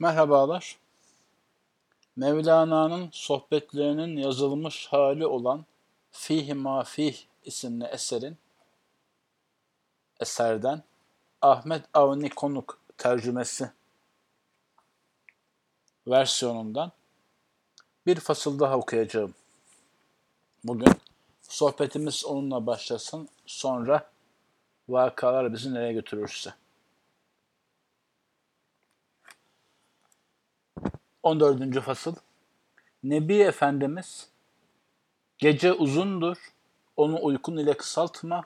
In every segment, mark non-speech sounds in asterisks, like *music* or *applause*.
Merhabalar. Mevlana'nın sohbetlerinin yazılmış hali olan Fih Ma Fih isimli eserin eserden Ahmet Avni Konuk tercümesi versiyonundan bir fasıl daha okuyacağım. Bugün sohbetimiz onunla başlasın. Sonra vakalar bizi nereye götürürse. 14. fasıl Nebi Efendimiz Gece uzundur, onu uykun ile kısaltma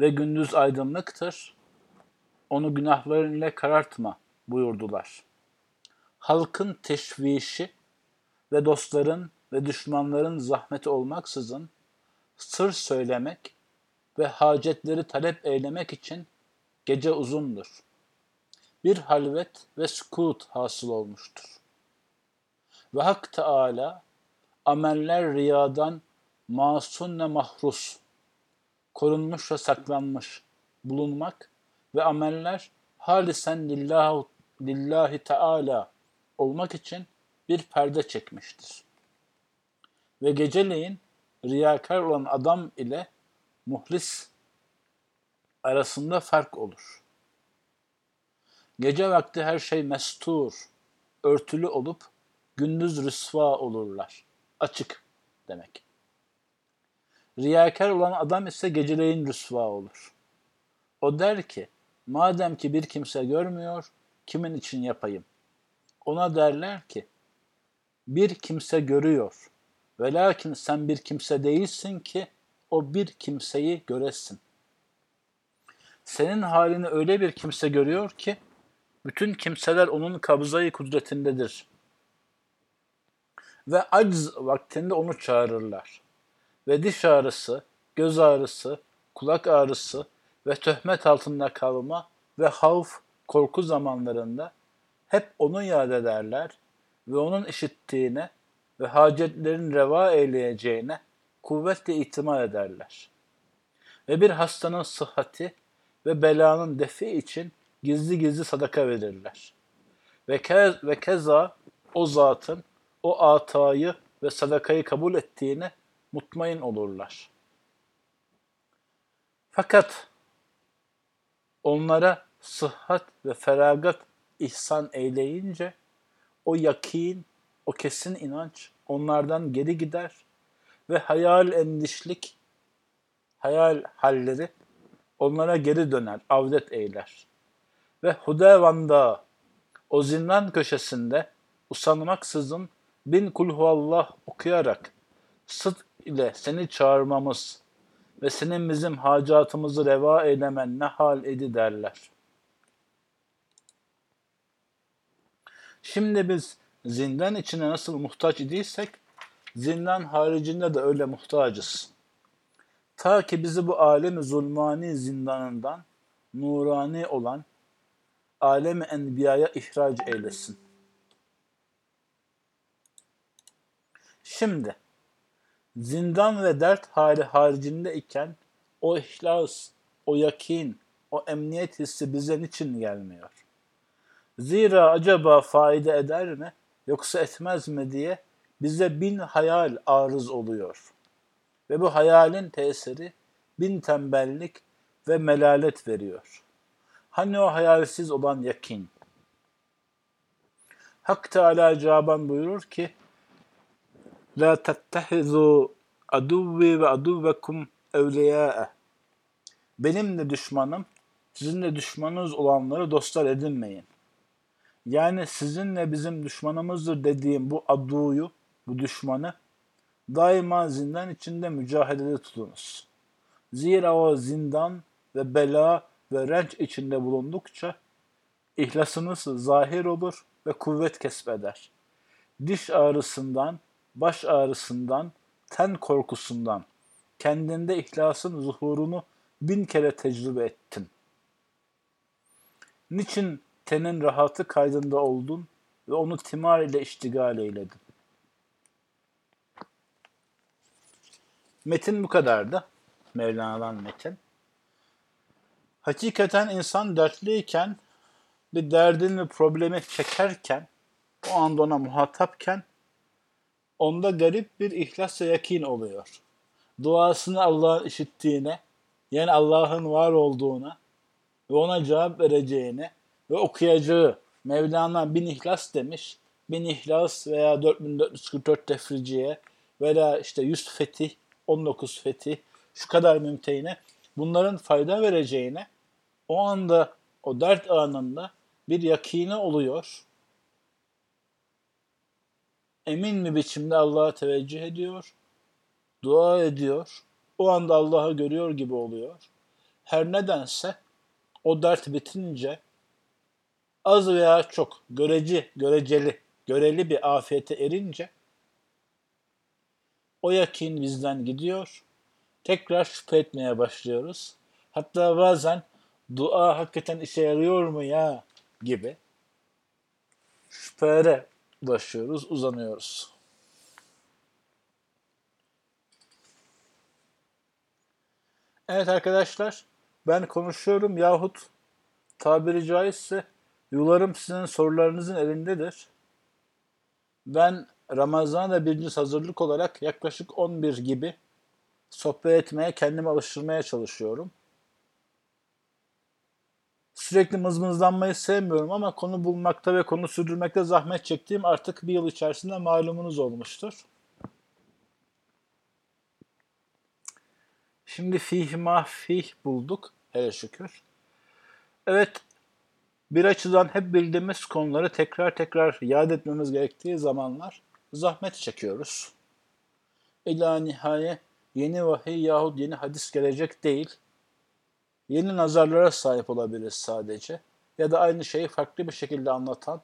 ve gündüz aydınlıktır, onu günahların ile karartma buyurdular. Halkın teşvişi ve dostların ve düşmanların zahmeti olmaksızın sır söylemek ve hacetleri talep eylemek için gece uzundur. Bir halvet ve sükut hasıl olmuştur. Ve Hak Teala ameller riyadan masun ve mahrus, korunmuş ve saklanmış bulunmak ve ameller halisen lillah, lillahi Teala olmak için bir perde çekmiştir. Ve geceleyin riyakar olan adam ile muhlis arasında fark olur. Gece vakti her şey mestur, örtülü olup gündüz rüsva olurlar. Açık demek. Riyakar olan adam ise geceleyin rüsva olur. O der ki, madem ki bir kimse görmüyor, kimin için yapayım? Ona derler ki, bir kimse görüyor. Ve lakin sen bir kimse değilsin ki o bir kimseyi göresin. Senin halini öyle bir kimse görüyor ki bütün kimseler onun kabzayı kudretindedir. Ve acz vaktinde onu çağırırlar. Ve diş ağrısı, göz ağrısı, kulak ağrısı ve töhmet altında kalma ve havf, korku zamanlarında hep onu yad ederler ve onun işittiğine ve hacetlerin reva eyleyeceğine kuvvetle itimat ederler. Ve bir hastanın sıhhati ve belanın defi için gizli gizli sadaka verirler. Ve, kez, ve keza o zatın o atayı ve sadakayı kabul ettiğine mutmain olurlar. Fakat onlara sıhhat ve feragat ihsan eyleyince o yakin, o kesin inanç onlardan geri gider ve hayal endişlik, hayal halleri onlara geri döner, avdet eyler. Ve Hudevanda o zindan köşesinde usanmaksızın bin kulhuallah okuyarak sıdk ile seni çağırmamız ve senin bizim hacatımızı reva eylemen ne hal edi derler. Şimdi biz zindan içine nasıl muhtaç idiysek, zindan haricinde de öyle muhtacız. Ta ki bizi bu alemi zulmani zindanından nurani olan alemi enbiyaya ihraç eylesin. Şimdi zindan ve dert hali haricinde iken o ihlas, o yakin, o emniyet hissi bize niçin gelmiyor? Zira acaba faide eder mi yoksa etmez mi diye bize bin hayal arız oluyor. Ve bu hayalin tesiri bin tembellik ve melalet veriyor. Hani o hayalsiz olan yakin? Hak Teala cevaben buyurur ki La tettehizu aduvvi ve aduvvekum evliyâe Benim de düşmanım, sizin de düşmanınız olanları dostlar edinmeyin. Yani sizinle bizim düşmanımızdır dediğim bu aduyu, bu düşmanı daima zindan içinde mücadelede tutunuz. Zira o zindan ve bela ve renç içinde bulundukça ihlasınız zahir olur ve kuvvet kesbeder. Diş ağrısından, baş ağrısından, ten korkusundan, kendinde ihlasın zuhurunu bin kere tecrübe ettin. Niçin tenin rahatı kaydında oldun ve onu timar ile iştigal eyledin? Metin bu kadardı. Mevlana'dan metin. Hakikaten insan dertliyken bir derdin ve problemi çekerken, o anda ona muhatapken onda garip bir ihlas ve yakin oluyor. Duasını Allah'ın işittiğine, yani Allah'ın var olduğuna ve ona cevap vereceğine ve okuyacağı Mevlana bin ihlas demiş. Bin ihlas veya 4444 tefriciye veya işte 100 fetih, 19 fetih, şu kadar mümtehine bunların fayda vereceğine o anda o dert anında bir yakini oluyor. Emin bir biçimde Allah'a teveccüh ediyor. Dua ediyor. O anda Allah'ı görüyor gibi oluyor. Her nedense o dert bitince az veya çok göreci, göreceli, göreli bir afiyete erince o yakin bizden gidiyor. Tekrar şüphe etmeye başlıyoruz. Hatta bazen dua hakikaten işe yarıyor mu ya gibi şüphelere ulaşıyoruz, uzanıyoruz. Evet arkadaşlar, ben konuşuyorum yahut tabiri caizse yularım sizin sorularınızın elindedir. Ben Ramazan'a birinci hazırlık olarak yaklaşık 11 gibi sohbet etmeye, kendimi alıştırmaya çalışıyorum. Sürekli mızmızlanmayı sevmiyorum ama konu bulmakta ve konu sürdürmekte zahmet çektiğim artık bir yıl içerisinde malumunuz olmuştur. Şimdi fih mahfih bulduk hele şükür. Evet bir açıdan hep bildiğimiz konuları tekrar tekrar yad etmemiz gerektiği zamanlar zahmet çekiyoruz. İla nihaye yeni vahiy yahut yeni hadis gelecek değil. Yeni nazarlara sahip olabiliriz sadece. Ya da aynı şeyi farklı bir şekilde anlatan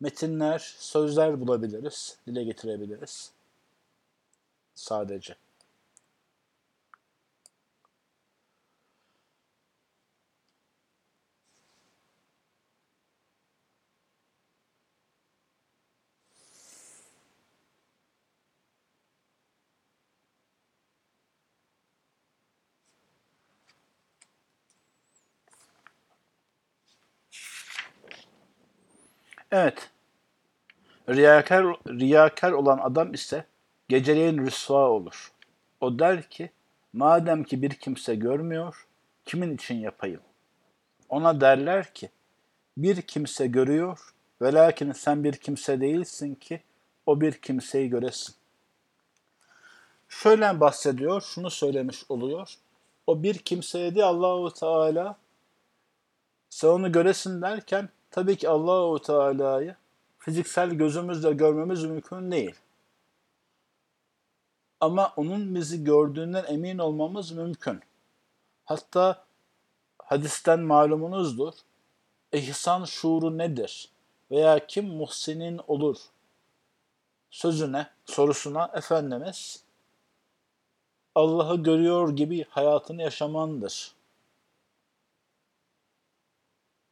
metinler, sözler bulabiliriz, dile getirebiliriz. Sadece. Evet. Riyakar, riyakar olan adam ise geceleyin rüsva olur. O der ki, madem ki bir kimse görmüyor, kimin için yapayım? Ona derler ki, bir kimse görüyor ve lakin sen bir kimse değilsin ki o bir kimseyi göresin. Şöyle bahsediyor, şunu söylemiş oluyor. O bir kimseydi Allahu Teala sen onu göresin derken Tabii ki Allahu Teala'yı fiziksel gözümüzle görmemiz mümkün değil. Ama onun bizi gördüğünden emin olmamız mümkün. Hatta hadisten malumunuzdur. İhsan şuuru nedir? Veya kim muhsinin olur? Sözüne, sorusuna Efendimiz Allah'ı görüyor gibi hayatını yaşamandır.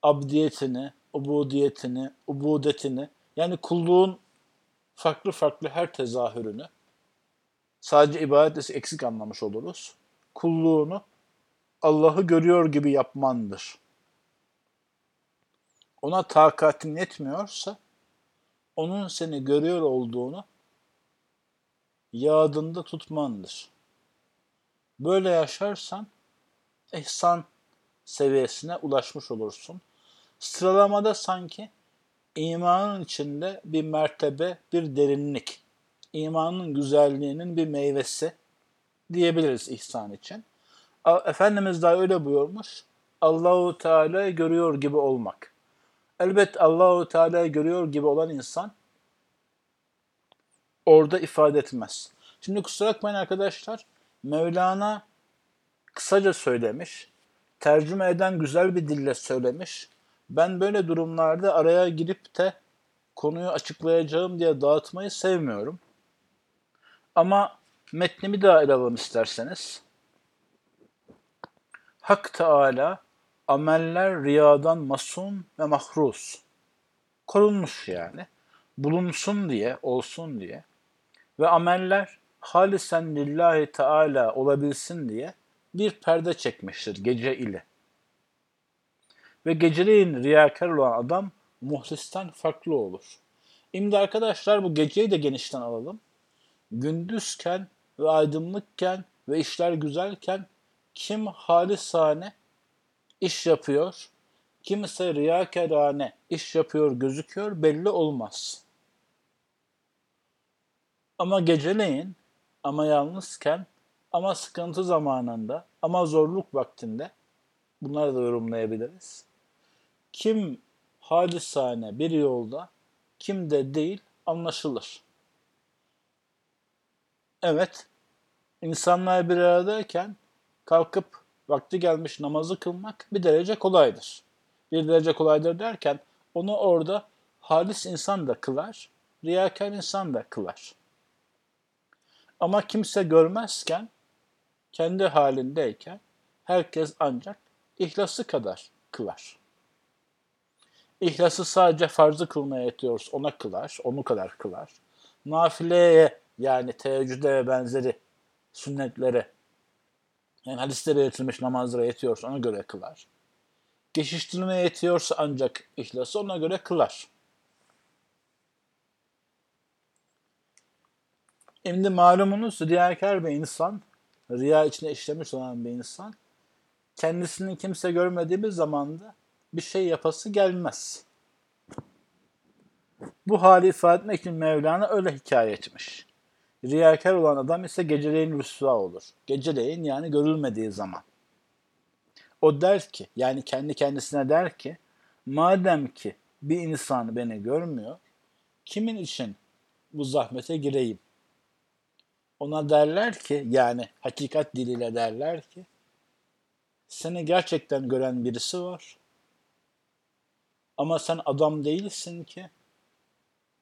Abdiyetini, ubudiyetini, ubudetini yani kulluğun farklı farklı her tezahürünü sadece ibadet eksik anlamış oluruz. Kulluğunu Allah'ı görüyor gibi yapmandır. Ona takatin yetmiyorsa onun seni görüyor olduğunu yadında tutmandır. Böyle yaşarsan ihsan seviyesine ulaşmış olursun. Sıralamada sanki imanın içinde bir mertebe, bir derinlik, imanın güzelliğinin bir meyvesi diyebiliriz ihsan için. Efendimiz daha öyle buyurmuş. Allahu Teala'yı görüyor gibi olmak. Elbet Allahu Teala'yı görüyor gibi olan insan orada ifade etmez. Şimdi kusura bakmayın arkadaşlar. Mevlana kısaca söylemiş. Tercüme eden güzel bir dille söylemiş. Ben böyle durumlarda araya girip de konuyu açıklayacağım diye dağıtmayı sevmiyorum. Ama metnimi daha ele alalım isterseniz. Hak Teala ameller riyadan masum ve mahrus. Korunmuş yani. Bulunsun diye, olsun diye. Ve ameller halisen lillahi teala olabilsin diye bir perde çekmiştir gece ile. Ve geceleyin riyakar olan adam muhlisten farklı olur. Şimdi arkadaşlar bu geceyi de genişten alalım. Gündüzken ve aydınlıkken ve işler güzelken kim halisane iş yapıyor, kimse riyakarane iş yapıyor gözüküyor belli olmaz. Ama geceleyin, ama yalnızken, ama sıkıntı zamanında, ama zorluk vaktinde bunları da yorumlayabiliriz. Kim halisane bir yolda, kim de değil anlaşılır. Evet, insanlar bir aradayken kalkıp vakti gelmiş namazı kılmak bir derece kolaydır. Bir derece kolaydır derken onu orada halis insan da kılar, riyakar insan da kılar. Ama kimse görmezken, kendi halindeyken herkes ancak ihlası kadar kılar. İhlası sadece farzı kılmaya yetiyoruz, ona kılar, onu kadar kılar. Nafileye yani teheccüde ve benzeri sünnetlere yani hadiste belirtilmiş namazlara yetiyorsa ona göre kılar. Geçiştirmeye yetiyorsa ancak ihlası ona göre kılar. Şimdi malumunuz riyakar bir insan, riya içine işlemiş olan bir insan, kendisini kimse görmediği bir zamanda bir şey yapası gelmez. Bu hali ifade etmek için Mevlana öyle hikaye etmiş. Riyakar olan adam ise geceleyin rüsva olur. Geceleyin yani görülmediği zaman. O der ki yani kendi kendisine der ki madem ki bir insan beni görmüyor kimin için bu zahmete gireyim? Ona derler ki yani hakikat diliyle derler ki seni gerçekten gören birisi var. Ama sen adam değilsin ki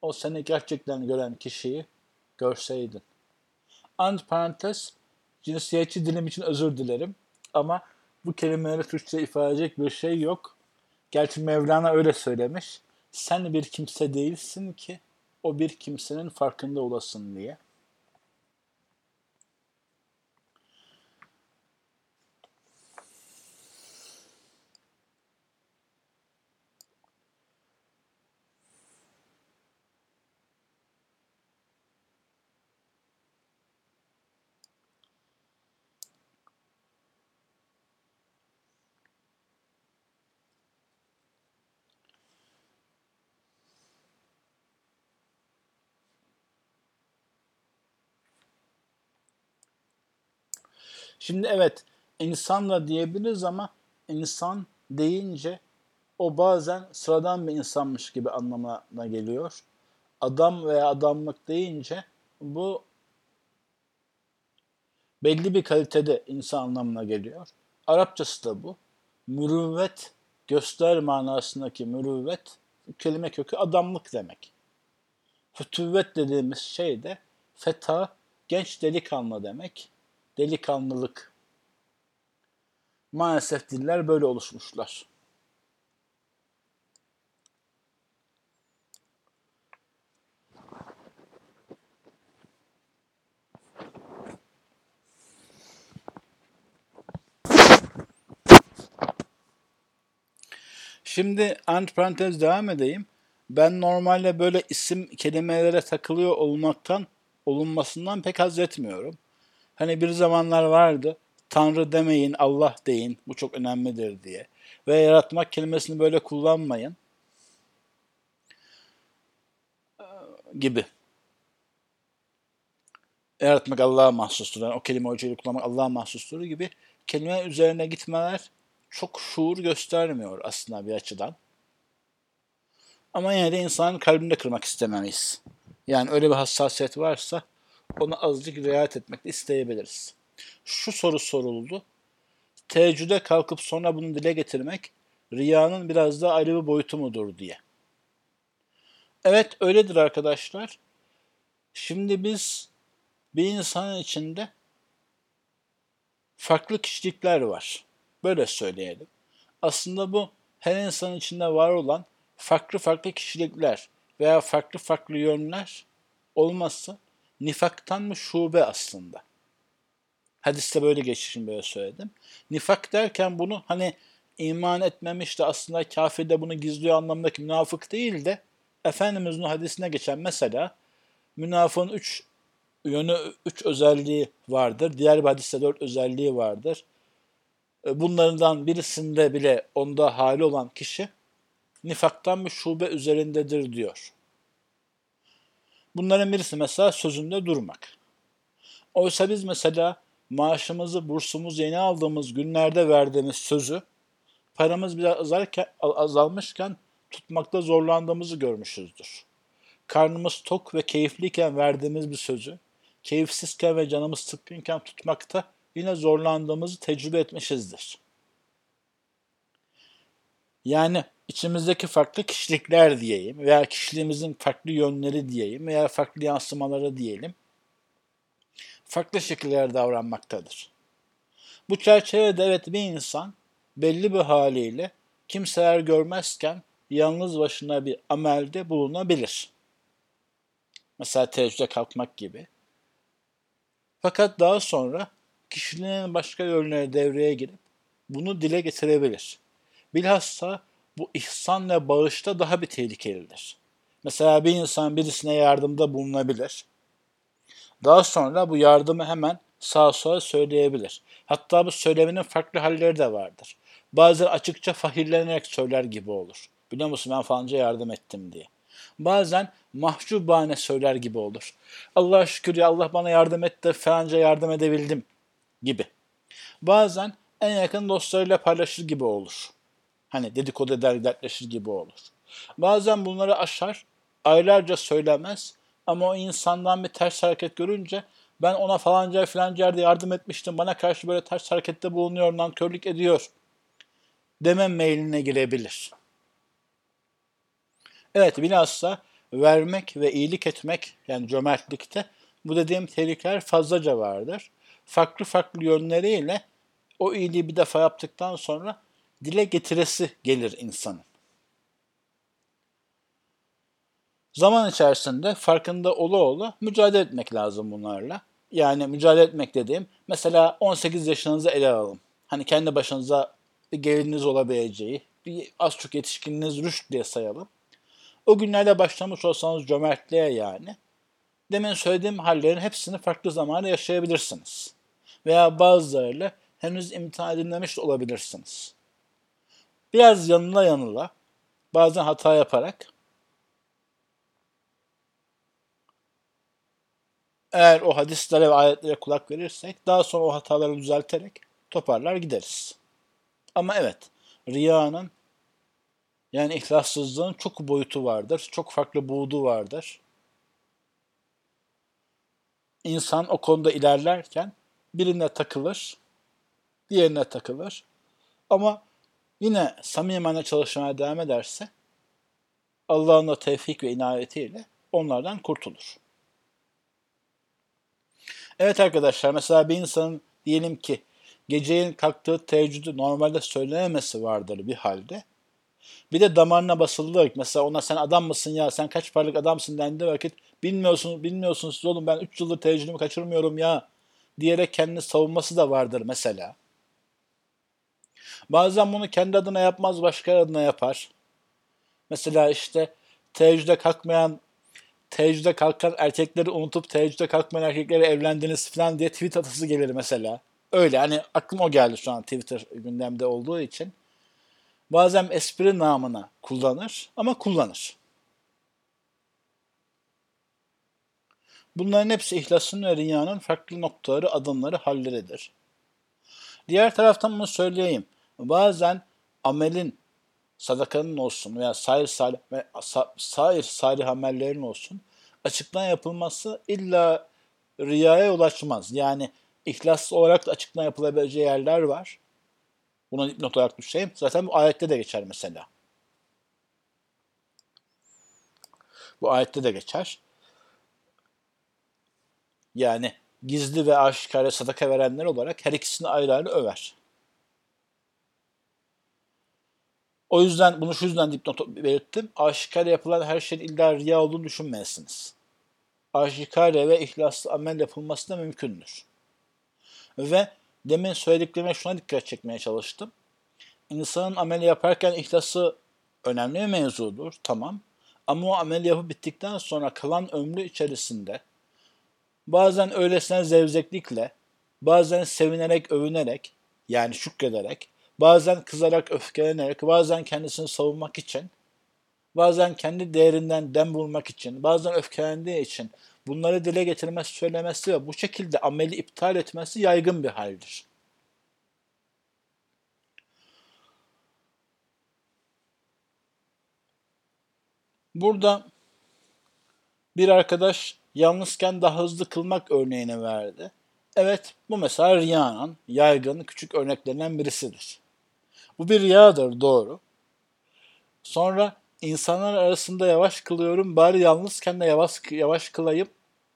o seni gerçekten gören kişiyi görseydin. Ant parantez cinsiyetçi dilim için özür dilerim ama bu kelimeleri Türkçe ifade edecek bir şey yok. Gerçi Mevlana öyle söylemiş. Sen bir kimse değilsin ki o bir kimsenin farkında olasın diye. Şimdi evet insanla diyebiliriz ama insan deyince o bazen sıradan bir insanmış gibi anlamına geliyor. Adam veya adamlık deyince bu belli bir kalitede insan anlamına geliyor. Arapçası da bu. Mürüvvet, göster manasındaki mürüvvet kelime kökü adamlık demek. Fütüvvet dediğimiz şey de feta, genç delikanlı demek delikanlılık. Maalesef diller böyle oluşmuşlar. Şimdi antiparantez devam edeyim. Ben normalde böyle isim kelimelere takılıyor olmaktan, olunmasından pek haz etmiyorum. Hani bir zamanlar vardı. Tanrı demeyin, Allah deyin. Bu çok önemlidir diye. Ve yaratmak kelimesini böyle kullanmayın. Gibi. Yaratmak Allah'a mahsustur. Yani o kelime hocayla kullanmak Allah'a mahsustur gibi kelime üzerine gitmeler çok şuur göstermiyor aslında bir açıdan. Ama yine de insanın kalbinde kırmak istememeyiz. Yani öyle bir hassasiyet varsa onu azıcık riayet etmek de isteyebiliriz. Şu soru soruldu. Teheccüde kalkıp sonra bunu dile getirmek riyanın biraz daha ayrı bir boyutu mudur diye. Evet öyledir arkadaşlar. Şimdi biz bir insanın içinde farklı kişilikler var. Böyle söyleyelim. Aslında bu her insanın içinde var olan farklı farklı kişilikler veya farklı farklı yönler olması nifaktan mı şube aslında. Hadiste böyle geçişim böyle söyledim. Nifak derken bunu hani iman etmemiş de aslında kafir de bunu gizliyor anlamındaki münafık değil de Efendimiz'in hadisine geçen mesela münafığın üç yönü, üç özelliği vardır. Diğer bir hadiste dört özelliği vardır. E, bunlardan birisinde bile onda hali olan kişi nifaktan bir şube üzerindedir diyor. Bunların birisi mesela sözünde durmak. Oysa biz mesela maaşımızı, bursumuzu yeni aldığımız günlerde verdiğimiz sözü paramız biraz azalken, azalmışken tutmakta zorlandığımızı görmüşüzdür. Karnımız tok ve keyifliyken verdiğimiz bir sözü, keyifsizken ve canımız sıkkınken tutmakta yine zorlandığımızı tecrübe etmişizdir. Yani içimizdeki farklı kişilikler diyeyim veya kişiliğimizin farklı yönleri diyeyim veya farklı yansımaları diyelim farklı şekillerde davranmaktadır. Bu çerçevede evet bir insan belli bir haliyle kimseler görmezken yalnız başına bir amelde bulunabilir. Mesela teheccüde kalkmak gibi. Fakat daha sonra kişiliğinin başka yönleri devreye girip bunu dile getirebilir. Bilhassa bu ihsan ve bağışta daha bir tehlikelidir. Mesela bir insan birisine yardımda bulunabilir. Daha sonra bu yardımı hemen sağa sola söyleyebilir. Hatta bu söylemenin farklı halleri de vardır. Bazen açıkça fahirlenerek söyler gibi olur. Biliyor musun ben falanca yardım ettim diye. Bazen mahcubane söyler gibi olur. Allah şükür ya Allah bana yardım etti falanca yardım edebildim gibi. Bazen en yakın dostlarıyla paylaşır gibi olur. Hani dedikodu eder, dertleşir gibi olur. Bazen bunları aşar, aylarca söylemez ama o insandan bir ters hareket görünce ben ona falanca filanca yerde yardım etmiştim, bana karşı böyle ters harekette bulunuyor, nankörlük ediyor deme meyline girebilir. Evet bilhassa vermek ve iyilik etmek yani cömertlikte bu dediğim tehlikeler fazlaca vardır. Farklı farklı yönleriyle o iyiliği bir defa yaptıktan sonra dile getiresi gelir insanın. Zaman içerisinde farkında ola ola mücadele etmek lazım bunlarla. Yani mücadele etmek dediğim mesela 18 yaşınızı ele alalım. Hani kendi başınıza bir geliriniz olabileceği, bir az çok yetişkininiz rüşt diye sayalım. O günlerde başlamış olsanız cömertliğe yani, demin söylediğim hallerin hepsini farklı zamanda yaşayabilirsiniz. Veya bazılarıyla henüz imtihan edilmemiş olabilirsiniz. Biraz yanıla yanıla, bazen hata yaparak, eğer o hadislere ve ayetlere kulak verirsek, daha sonra o hataları düzelterek toparlar gideriz. Ama evet, riyanın yani ihlassızlığın çok boyutu vardır. Çok farklı buğdu vardır. İnsan o konuda ilerlerken birine takılır, diğerine takılır. Ama yine samimane çalışmaya devam ederse Allah'ın da tevfik ve inayetiyle onlardan kurtulur. Evet arkadaşlar mesela bir insanın diyelim ki geceyin kalktığı teheccüdü normalde söylenemesi vardır bir halde. Bir de damarına basıldı. Mesela ona sen adam mısın ya sen kaç parlık adamsın dendi vakit bilmiyorsunuz bilmiyorsunuz siz oğlum ben 3 yıldır teheccüdümü kaçırmıyorum ya diyerek kendini savunması da vardır mesela. Bazen bunu kendi adına yapmaz başka adına yapar. Mesela işte teheccüde kalkmayan teheccüde kalkan erkekleri unutup teheccüde kalkmayan erkekleri evlendiniz falan diye tweet atası gelir mesela. Öyle hani aklım o geldi şu an Twitter gündemde olduğu için. Bazen espri namına kullanır ama kullanır. Bunların hepsi ihlasın ve riyanın farklı noktaları, adımları, halleridir. Diğer taraftan bunu söyleyeyim. Bazen amelin, sadakanın olsun veya sair salih, sair salih amellerin olsun açıktan yapılması illa riyaya ulaşmaz. Yani ihlaslı olarak da açıktan yapılabileceği yerler var. Buna dipnot olarak düşeyim. Zaten bu ayette de geçer mesela. Bu ayette de geçer. Yani gizli ve aşikare sadaka verenler olarak her ikisini ayrı ayrı över. O yüzden bunu şu yüzden dipnot belirttim. Aşikare yapılan her şeyin illa riya olduğunu düşünmeyesiniz. Aşikare ve ihlaslı amel yapılması da mümkündür. Ve demin söylediklerime şuna dikkat çekmeye çalıştım. insanın ameli yaparken ihlası önemli bir mevzudur. Tamam. Ama o amel yapıp bittikten sonra kalan ömrü içerisinde bazen öylesine zevzeklikle, bazen sevinerek, övünerek, yani şükrederek, bazen kızarak, öfkelenerek, bazen kendisini savunmak için, bazen kendi değerinden dem vurmak için, bazen öfkelendiği için bunları dile getirmesi, söylemesi ve bu şekilde ameli iptal etmesi yaygın bir haldir. Burada bir arkadaş yalnızken daha hızlı kılmak örneğini verdi. Evet bu mesela riyanın yaygın küçük örneklerinden birisidir. Bu bir riyadır doğru. Sonra insanlar arasında yavaş kılıyorum bari yalnızken de yavaş, yavaş kılayım.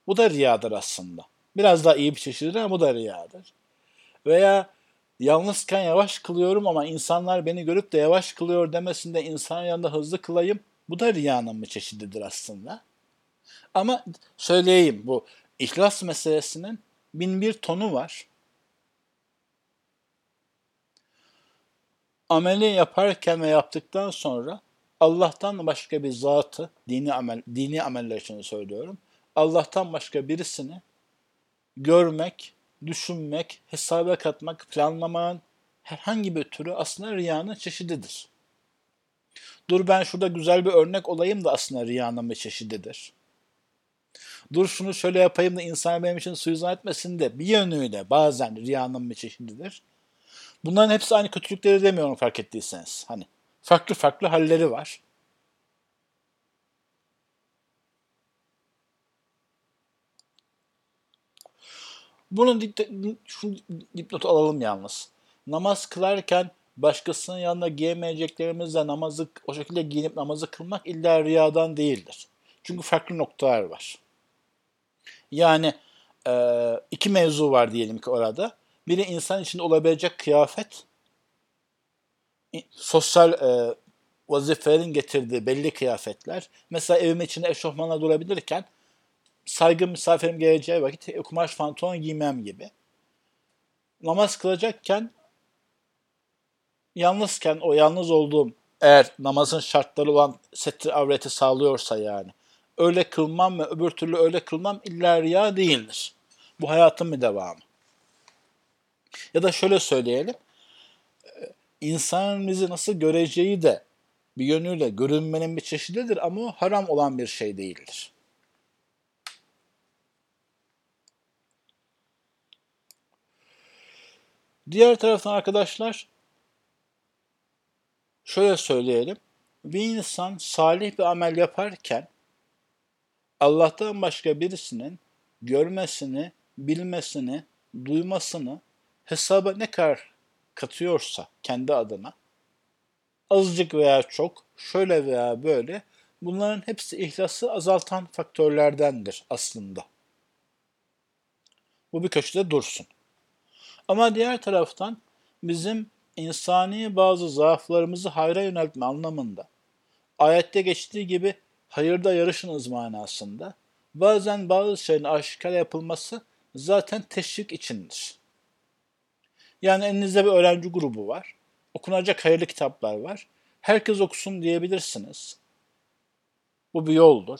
Bu da riyadır aslında. Biraz daha iyi bir çeşidir ama bu da riyadır. Veya yalnızken yavaş kılıyorum ama insanlar beni görüp de yavaş kılıyor demesinde insan yanında hızlı kılayım. Bu da riyanın bir çeşididir aslında. Ama söyleyeyim bu ihlas meselesinin bin bir tonu var. Ameli yaparken ve yaptıktan sonra Allah'tan başka bir zatı, dini amel, dini ameller için söylüyorum. Allah'tan başka birisini görmek, düşünmek, hesaba katmak, planlamanın herhangi bir türü aslında riyanın çeşididir. Dur ben şurada güzel bir örnek olayım da aslında riyanın bir çeşididir. Dur şunu şöyle yapayım da insan benim için suizan etmesin de bir yönüyle bazen riyanın bir çeşididir. Bunların hepsi aynı kötülükleri demiyorum fark ettiyseniz. Hani farklı farklı halleri var. Bunu şu dipnotu alalım yalnız. Namaz kılarken başkasının yanında giyemeyeceklerimizle namazı o şekilde giyinip namazı kılmak illa riyadan değildir. Çünkü farklı noktalar var. Yani iki mevzu var diyelim ki orada. Biri insan içinde olabilecek kıyafet, sosyal e, vazifelerin getirdiği belli kıyafetler. Mesela evim içinde eşofmanla durabilirken saygın misafirim geleceği vakit kumaş pantolon giymem gibi. Namaz kılacakken yalnızken o yalnız olduğum eğer namazın şartları olan setri avreti sağlıyorsa yani öyle kılmam ve öbür türlü öyle kılmam illa riya değildir. Bu hayatın bir devamı. Ya da şöyle söyleyelim. İnsanın bizi nasıl göreceği de bir yönüyle görünmenin bir çeşididir ama haram olan bir şey değildir. Diğer taraftan arkadaşlar şöyle söyleyelim. Bir insan salih bir amel yaparken Allah'tan başka birisinin görmesini, bilmesini, duymasını hesaba ne kadar katıyorsa kendi adına azıcık veya çok, şöyle veya böyle bunların hepsi ihlası azaltan faktörlerdendir aslında. Bu bir köşede dursun. Ama diğer taraftan bizim insani bazı zaaflarımızı hayra yöneltme anlamında ayette geçtiği gibi hayırda yarışınız manasında bazen bazı şeylerin aşikar yapılması zaten teşvik içindir. Yani elinizde bir öğrenci grubu var. Okunacak hayırlı kitaplar var. Herkes okusun diyebilirsiniz. Bu bir yoldur.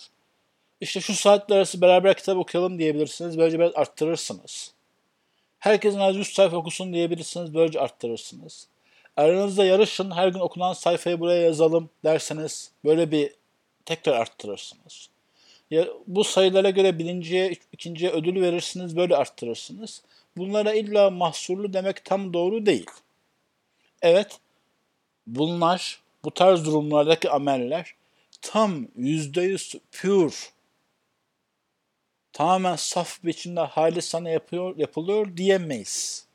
İşte şu saatler arası beraber kitap okuyalım diyebilirsiniz. Böylece biraz arttırırsınız. Herkesin az 100 sayfa okusun diyebilirsiniz. Böylece arttırırsınız. Aranızda yarışın, her gün okunan sayfayı buraya yazalım derseniz böyle bir tekrar arttırırsınız. Ya, bu sayılara göre birinciye, ikinciye ödül verirsiniz, böyle arttırırsınız. Bunlara illa mahsurlu demek tam doğru değil. Evet, bunlar, bu tarz durumlardaki ameller tam yüzde yüz pure, tamamen saf biçimde hali sana yapıyor, yapılıyor diyemeyiz.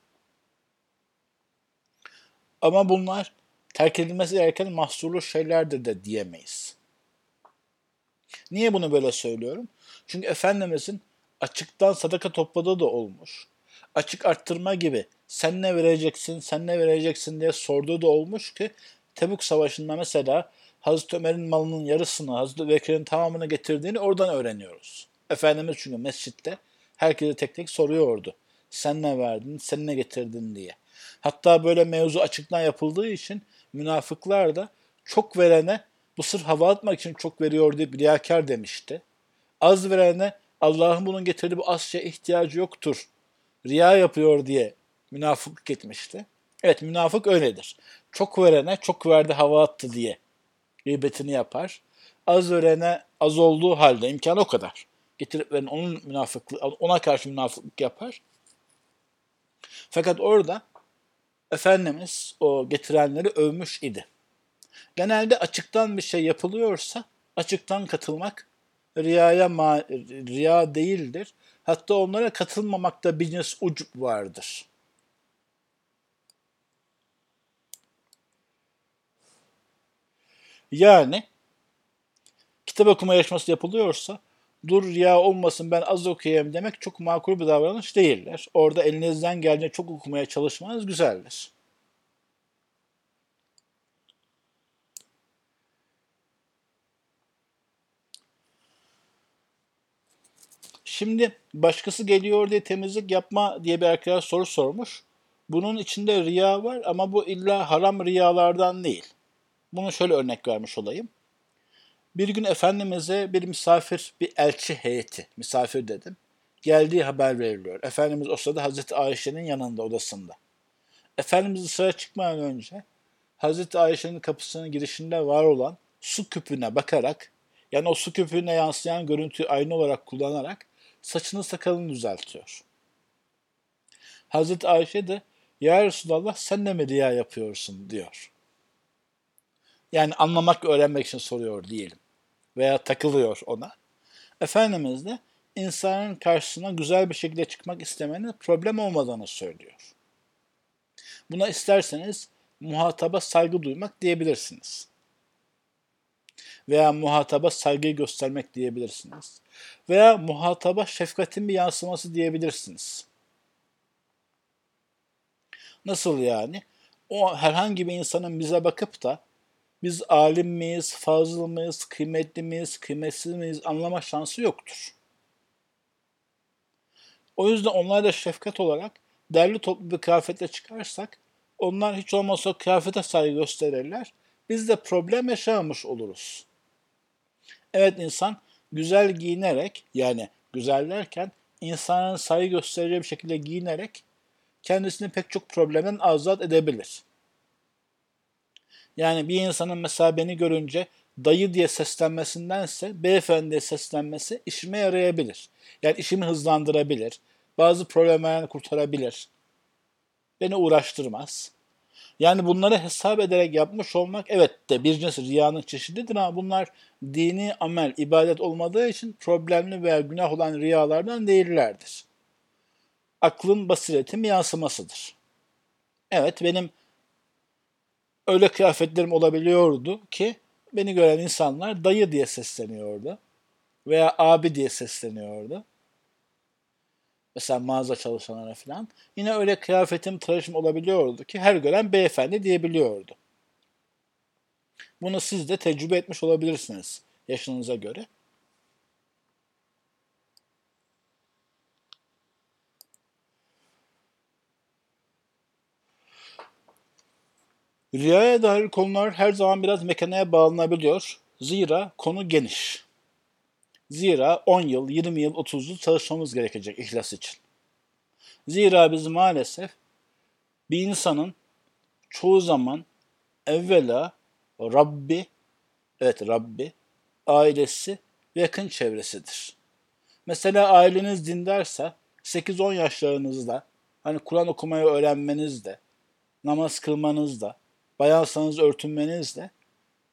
Ama bunlar terk edilmesi gereken mahsurlu şeylerdir de diyemeyiz. Niye bunu böyle söylüyorum? Çünkü Efendimizin açıktan sadaka topladığı da olmuş. Açık arttırma gibi sen ne vereceksin, sen ne vereceksin diye sorduğu da olmuş ki Tebuk Savaşı'nda mesela Hazreti Ömer'in malının yarısını, Hazreti Bekir'in tamamını getirdiğini oradan öğreniyoruz. Efendimiz çünkü mescitte herkese tek tek soruyordu. Sen ne verdin, sen ne getirdin diye. Hatta böyle mevzu açıktan yapıldığı için münafıklar da çok verene bu sırf hava atmak için çok veriyor diye riyakar demişti. Az verene Allah'ın bunun getirdiği bu az şeye ihtiyacı yoktur. Riya yapıyor diye münafıklık etmişti. Evet münafık öyledir. Çok verene çok verdi hava attı diye gıybetini yapar. Az verene az olduğu halde imkan o kadar. Getirip veren onun münafıklığı, ona karşı münafıklık yapar. Fakat orada Efendimiz o getirenleri övmüş idi. Genelde açıktan bir şey yapılıyorsa açıktan katılmak riyaya ma riya değildir. Hatta onlara katılmamakta bir ucup vardır. Yani kitap okuma yarışması yapılıyorsa dur riya olmasın ben az okuyayım demek çok makul bir davranış değiller. Orada elinizden geldiğince çok okumaya çalışmanız güzeldir. Şimdi başkası geliyor diye temizlik yapma diye bir arkadaş soru sormuş. Bunun içinde riya var ama bu illa haram riyalardan değil. Bunu şöyle örnek vermiş olayım. Bir gün Efendimiz'e bir misafir, bir elçi heyeti, misafir dedim, geldiği haber veriliyor. Efendimiz o sırada Hazreti Ayşe'nin yanında, odasında. Efendimiz dışarı çıkmadan önce Hazreti Ayşe'nin kapısının girişinde var olan su küpüne bakarak, yani o su küpüne yansıyan görüntüyü aynı olarak kullanarak saçını sakalını düzeltiyor. Hazreti Ayşe de Ya Resulallah sen de mi riya yapıyorsun diyor. Yani anlamak, öğrenmek için soruyor diyelim. Veya takılıyor ona. Efendimiz de insanın karşısına güzel bir şekilde çıkmak istemenin problem olmadığını söylüyor. Buna isterseniz muhataba saygı duymak diyebilirsiniz. Veya muhataba saygı göstermek diyebilirsiniz. Veya muhataba şefkatin bir yansıması diyebilirsiniz. Nasıl yani? O herhangi bir insanın bize bakıp da biz alim miyiz, fazıl mıyız, kıymetli miyiz, kıymetsiz miyiz anlama şansı yoktur. O yüzden onlar da şefkat olarak derli toplu bir kıyafetle çıkarsak onlar hiç olmazsa kıyafete saygı gösterirler. Biz de problem yaşamış oluruz. Evet insan güzel giyinerek yani güzel derken insanın saygı göstereceği bir şekilde giyinerek kendisini pek çok problemden azat edebilir. Yani bir insanın mesela beni görünce dayı diye seslenmesindense beyefendi diye seslenmesi işime yarayabilir. Yani işimi hızlandırabilir. Bazı problemlerden kurtarabilir. Beni uğraştırmaz. Yani bunları hesap ederek yapmış olmak evet de bir cins riyanın çeşididir ama bunlar dini amel, ibadet olmadığı için problemli veya günah olan riyalardan değillerdir. Aklın basiretin yansımasıdır. Evet benim öyle kıyafetlerim olabiliyordu ki beni gören insanlar dayı diye sesleniyordu veya abi diye sesleniyordu. Mesela mağaza çalışanlara falan. Yine öyle kıyafetim, tıraşım olabiliyordu ki her gören beyefendi diyebiliyordu. Bunu siz de tecrübe etmiş olabilirsiniz yaşınıza göre. Riyaya dair konular her zaman biraz mekanaya bağlanabiliyor. Zira konu geniş. Zira 10 yıl, 20 yıl, 30 yıl çalışmamız gerekecek ihlas için. Zira biz maalesef bir insanın çoğu zaman evvela Rabbi, evet Rabbi, ailesi ve yakın çevresidir. Mesela aileniz dindarsa 8-10 yaşlarınızda hani Kur'an okumayı öğrenmenizde, namaz kılmanızda, bayansanız örtünmenizle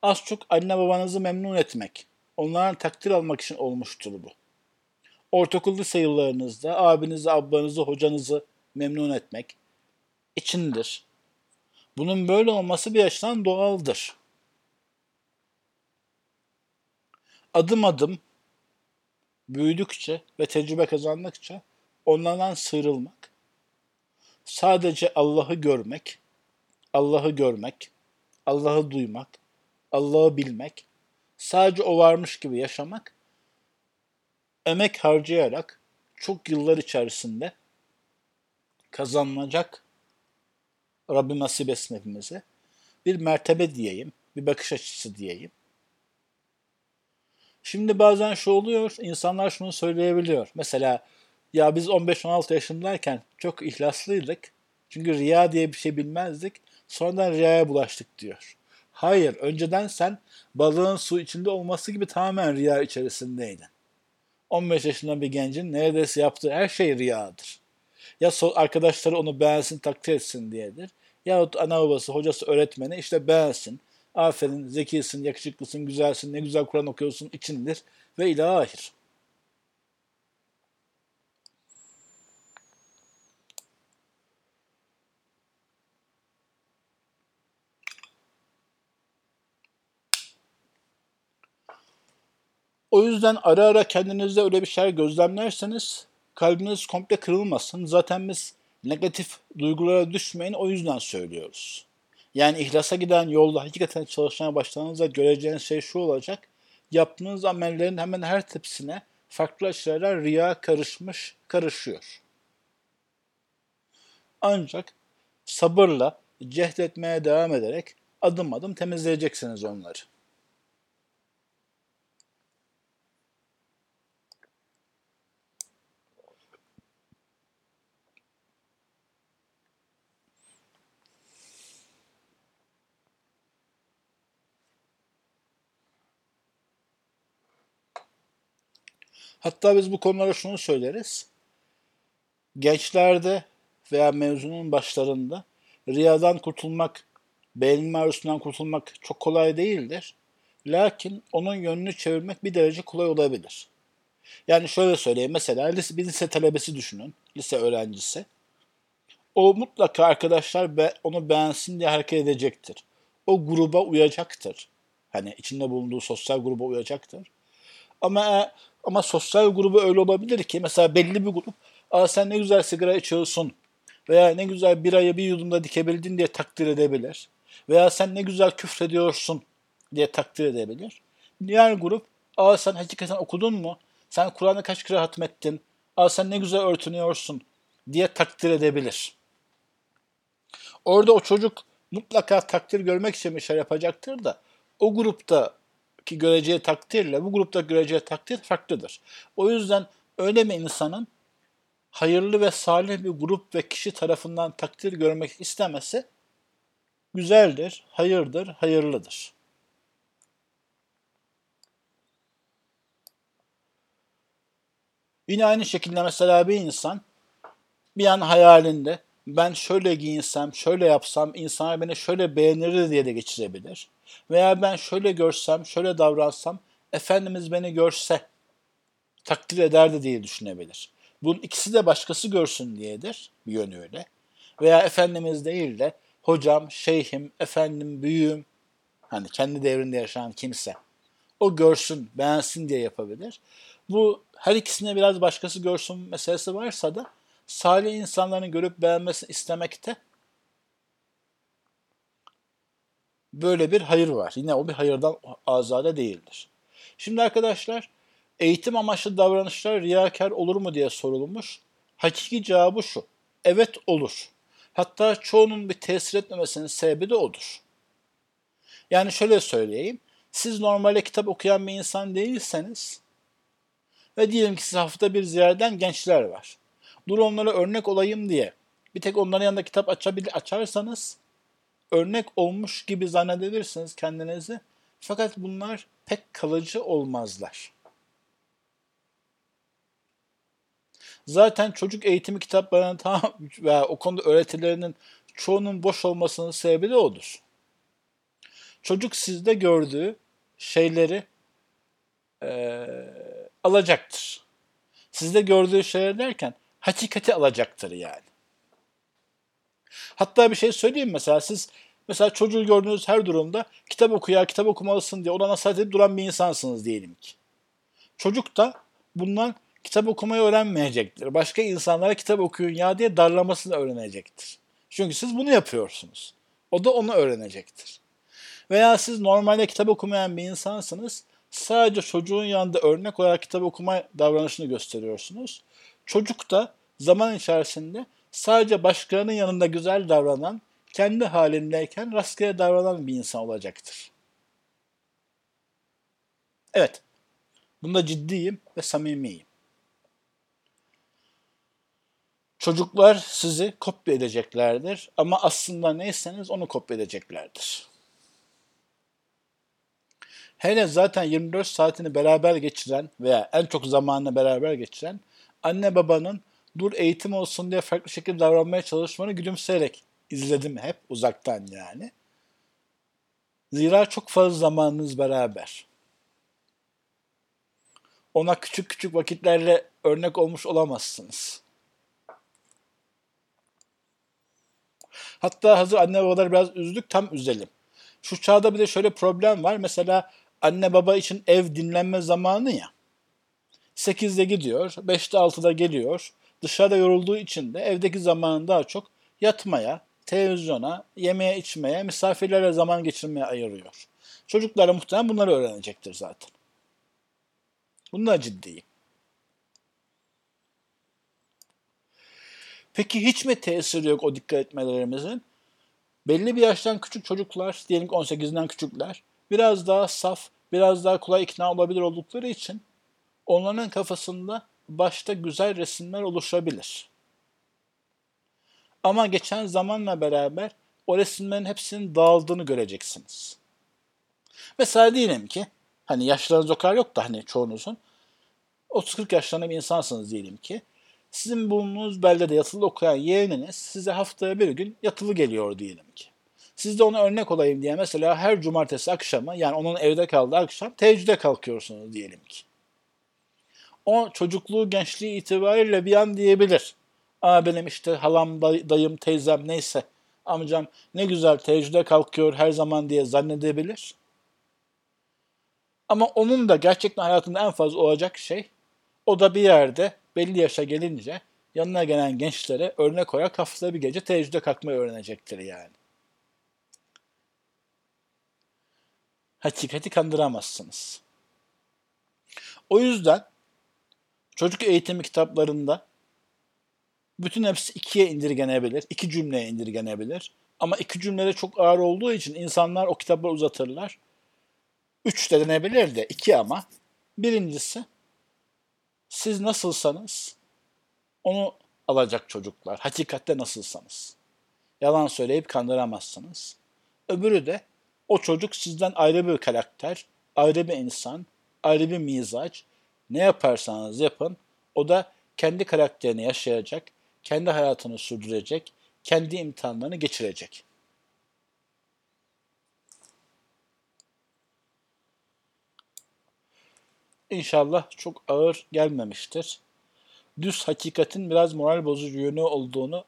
az çok anne babanızı memnun etmek, onların takdir almak için olmuştur bu. Ortaokul lise yıllarınızda abinizi, ablanızı, hocanızı memnun etmek içindir. Bunun böyle olması bir açıdan doğaldır. Adım adım büyüdükçe ve tecrübe kazandıkça onlardan sıyrılmak, sadece Allah'ı görmek, Allah'ı görmek, Allah'ı duymak, Allah'ı bilmek, sadece o varmış gibi yaşamak, emek harcayarak çok yıllar içerisinde kazanılacak Rabbim nasip etsin hepimize. Bir mertebe diyeyim, bir bakış açısı diyeyim. Şimdi bazen şu oluyor, insanlar şunu söyleyebiliyor. Mesela ya biz 15-16 yaşındayken çok ihlaslıydık. Çünkü riya diye bir şey bilmezdik. Sonradan riyaya bulaştık diyor. Hayır, önceden sen balığın su içinde olması gibi tamamen riya içerisindeydin. 15 yaşında bir gencin neredeyse yaptığı her şey riyadır. Ya arkadaşları onu beğensin, takdir etsin diyedir. Yahut ana babası, hocası, öğretmeni işte beğensin. Aferin, zekisin, yakışıklısın, güzelsin, ne güzel Kur'an okuyorsun içindir ve ilahir. O yüzden ara ara kendinizde öyle bir şeyler gözlemlerseniz kalbiniz komple kırılmasın. Zaten biz negatif duygulara düşmeyin o yüzden söylüyoruz. Yani ihlasa giden yolda hakikaten çalışmaya başladığınızda göreceğiniz şey şu olacak. Yaptığınız amellerin hemen her tepsine farklı açılardan riya karışmış, karışıyor. Ancak sabırla cehdetmeye devam ederek adım adım temizleyeceksiniz onları. Hatta biz bu konulara şunu söyleriz. Gençlerde veya mezunun başlarında riyadan kurtulmak, beğenilme arzusundan kurtulmak çok kolay değildir. Lakin onun yönünü çevirmek bir derece kolay olabilir. Yani şöyle söyleyeyim mesela lise, bir lise talebesi düşünün, lise öğrencisi. O mutlaka arkadaşlar be, onu beğensin diye hareket edecektir. O gruba uyacaktır. Hani içinde bulunduğu sosyal gruba uyacaktır. Ama ama sosyal grubu öyle olabilir ki mesela belli bir grup Aa sen ne güzel sigara içiyorsun veya ne güzel birayı bir yudumda dikebildin diye takdir edebilir. Veya sen ne güzel küfrediyorsun diye takdir edebilir. Diğer grup aa sen hakikaten okudun mu? Sen Kur'an'ı kaç kere hatmettin? Aa sen ne güzel örtünüyorsun diye takdir edebilir. Orada o çocuk mutlaka takdir görmek için bir şey yapacaktır da o grupta ki göreceği takdirle bu grupta göreceği takdir farklıdır. O yüzden öyle bir insanın hayırlı ve salih bir grup ve kişi tarafından takdir görmek istemesi güzeldir, hayırdır, hayırlıdır. Yine aynı şekilde mesela bir insan bir an hayalinde ben şöyle giyinsem, şöyle yapsam insanlar beni şöyle beğenir diye de geçirebilir. Veya ben şöyle görsem, şöyle davransam Efendimiz beni görse takdir ederdi diye düşünebilir. Bunun ikisi de başkası görsün diyedir bir yönüyle. Veya Efendimiz değil de hocam, şeyhim, efendim, büyüğüm, hani kendi devrinde yaşayan kimse o görsün, beğensin diye yapabilir. Bu her ikisine biraz başkası görsün meselesi varsa da salih insanların görüp beğenmesini istemekte böyle bir hayır var. Yine o bir hayırdan azade değildir. Şimdi arkadaşlar eğitim amaçlı davranışlar riyakar olur mu diye sorulmuş. Hakiki cevabı şu. Evet olur. Hatta çoğunun bir tesir etmemesinin sebebi de odur. Yani şöyle söyleyeyim. Siz normalde kitap okuyan bir insan değilseniz ve diyelim ki siz hafta bir ziyareden gençler var. Dur onlara örnek olayım diye bir tek onların yanında kitap açabilir, açarsanız örnek olmuş gibi zannedebilirsiniz kendinizi. Fakat bunlar pek kalıcı olmazlar. Zaten çocuk eğitimi kitaplarının tam *laughs* veya o konuda öğretilerinin çoğunun boş olmasının sebebi de odur. Çocuk sizde gördüğü şeyleri e, alacaktır. Sizde gördüğü şeyler derken hakikati alacaktır yani. Hatta bir şey söyleyeyim mesela siz mesela çocuğu gördüğünüz her durumda kitap okuya kitap okumalısın diye ona nasihat edip duran bir insansınız diyelim ki. Çocuk da bundan kitap okumayı öğrenmeyecektir. Başka insanlara kitap okuyun ya diye darlamasını öğrenecektir. Çünkü siz bunu yapıyorsunuz. O da onu öğrenecektir. Veya siz normalde kitap okumayan bir insansınız. Sadece çocuğun yanında örnek olarak kitap okuma davranışını gösteriyorsunuz. Çocuk da zaman içerisinde sadece başkalarının yanında güzel davranan, kendi halindeyken rastgele davranan bir insan olacaktır. Evet, bunda ciddiyim ve samimiyim. Çocuklar sizi kopya edeceklerdir ama aslında neyseniz onu kopya edeceklerdir. Hele zaten 24 saatini beraber geçiren veya en çok zamanını beraber geçiren anne babanın dur eğitim olsun diye farklı şekilde davranmaya çalışmanı gülümseyerek izledim hep uzaktan yani. Zira çok fazla zamanınız beraber. Ona küçük küçük vakitlerle örnek olmuş olamazsınız. Hatta hazır anne babaları biraz üzdük tam üzelim. Şu çağda bir de şöyle problem var. Mesela anne baba için ev dinlenme zamanı ya. 8'de gidiyor, 5'te 6'da geliyor. Dışarıda yorulduğu için de evdeki zamanı daha çok yatmaya, televizyona, yemeğe içmeye, misafirlerle zaman geçirmeye ayırıyor. Çocuklara muhtemelen bunları öğrenecektir zaten. Bunlar ciddi. Peki hiç mi tesiri yok o dikkat etmelerimizin? Belli bir yaştan küçük çocuklar, diyelim ki 18'den küçükler, biraz daha saf, biraz daha kolay ikna olabilir oldukları için onların kafasında başta güzel resimler oluşabilir. Ama geçen zamanla beraber o resimlerin hepsinin dağıldığını göreceksiniz. Mesela diyelim ki, hani yaşlarınız o kadar yok da hani çoğunuzun, 30-40 yaşlarında bir insansınız diyelim ki, sizin bulunduğunuz beldede yatılı okuyan yeğeniniz size haftaya bir gün yatılı geliyor diyelim ki. Siz de ona örnek olayım diye mesela her cumartesi akşamı yani onun evde kaldığı akşam teheccüde kalkıyorsunuz diyelim ki. O çocukluğu gençliği itibariyle bir an diyebilir. Aa benim işte halam, dayım, teyzem neyse amcam ne güzel teheccüde kalkıyor her zaman diye zannedebilir. Ama onun da gerçekten hayatında en fazla olacak şey o da bir yerde belli yaşa gelince yanına gelen gençlere örnek olarak haftada bir gece teheccüde kalkmayı öğrenecektir yani. Hakikati kandıramazsınız. O yüzden çocuk eğitimi kitaplarında bütün hepsi ikiye indirgenebilir, iki cümleye indirgenebilir. Ama iki cümlede çok ağır olduğu için insanlar o kitapları uzatırlar. Üç de denebilir de iki ama. Birincisi siz nasılsanız onu alacak çocuklar. Hakikatte nasılsanız. Yalan söyleyip kandıramazsınız. Öbürü de o çocuk sizden ayrı bir karakter, ayrı bir insan, ayrı bir mizaç. Ne yaparsanız yapın o da kendi karakterini yaşayacak, kendi hayatını sürdürecek, kendi imtihanlarını geçirecek. İnşallah çok ağır gelmemiştir. Düz hakikatin biraz moral bozucu yönü olduğunu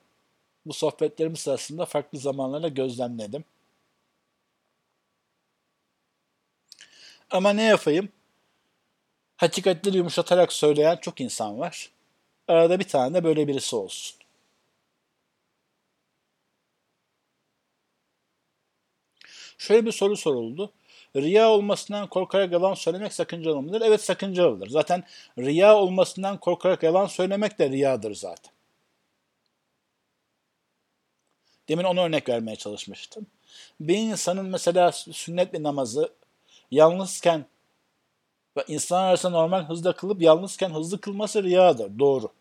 bu sohbetlerimiz sırasında farklı zamanlarda gözlemledim. Ama ne yapayım? Hakikatleri yumuşatarak söyleyen çok insan var. Arada bir tane de böyle birisi olsun. Şöyle bir soru soruldu. Riya olmasından korkarak yalan söylemek sakıncalı mıdır? Evet sakıncalıdır. Zaten riya olmasından korkarak yalan söylemek de riyadır zaten. Demin onu örnek vermeye çalışmıştım. Bir insanın mesela sünnet bir namazı yalnızken ve insan arasında normal hızda kılıp yalnızken hızlı kılması riyadır. Doğru.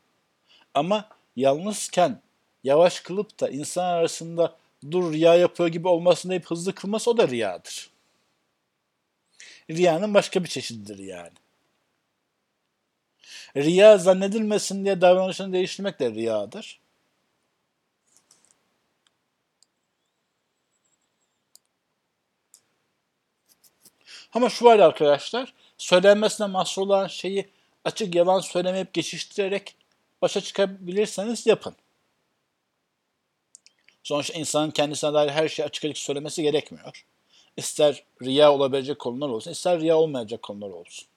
Ama yalnızken yavaş kılıp da insan arasında dur riya yapıyor gibi olmasın deyip hızlı kılması o da riyadır. Riyanın başka bir çeşididir yani. Riya zannedilmesin diye davranışını değiştirmek de riyadır. Ama şu var arkadaşlar, söylenmesine mahsur olan şeyi açık yalan söylemeyip geçiştirerek başa çıkabilirseniz yapın. Sonuçta insanın kendisine dair her şeyi açık açık söylemesi gerekmiyor. İster riya olabilecek konular olsun, ister riya olmayacak konular olsun.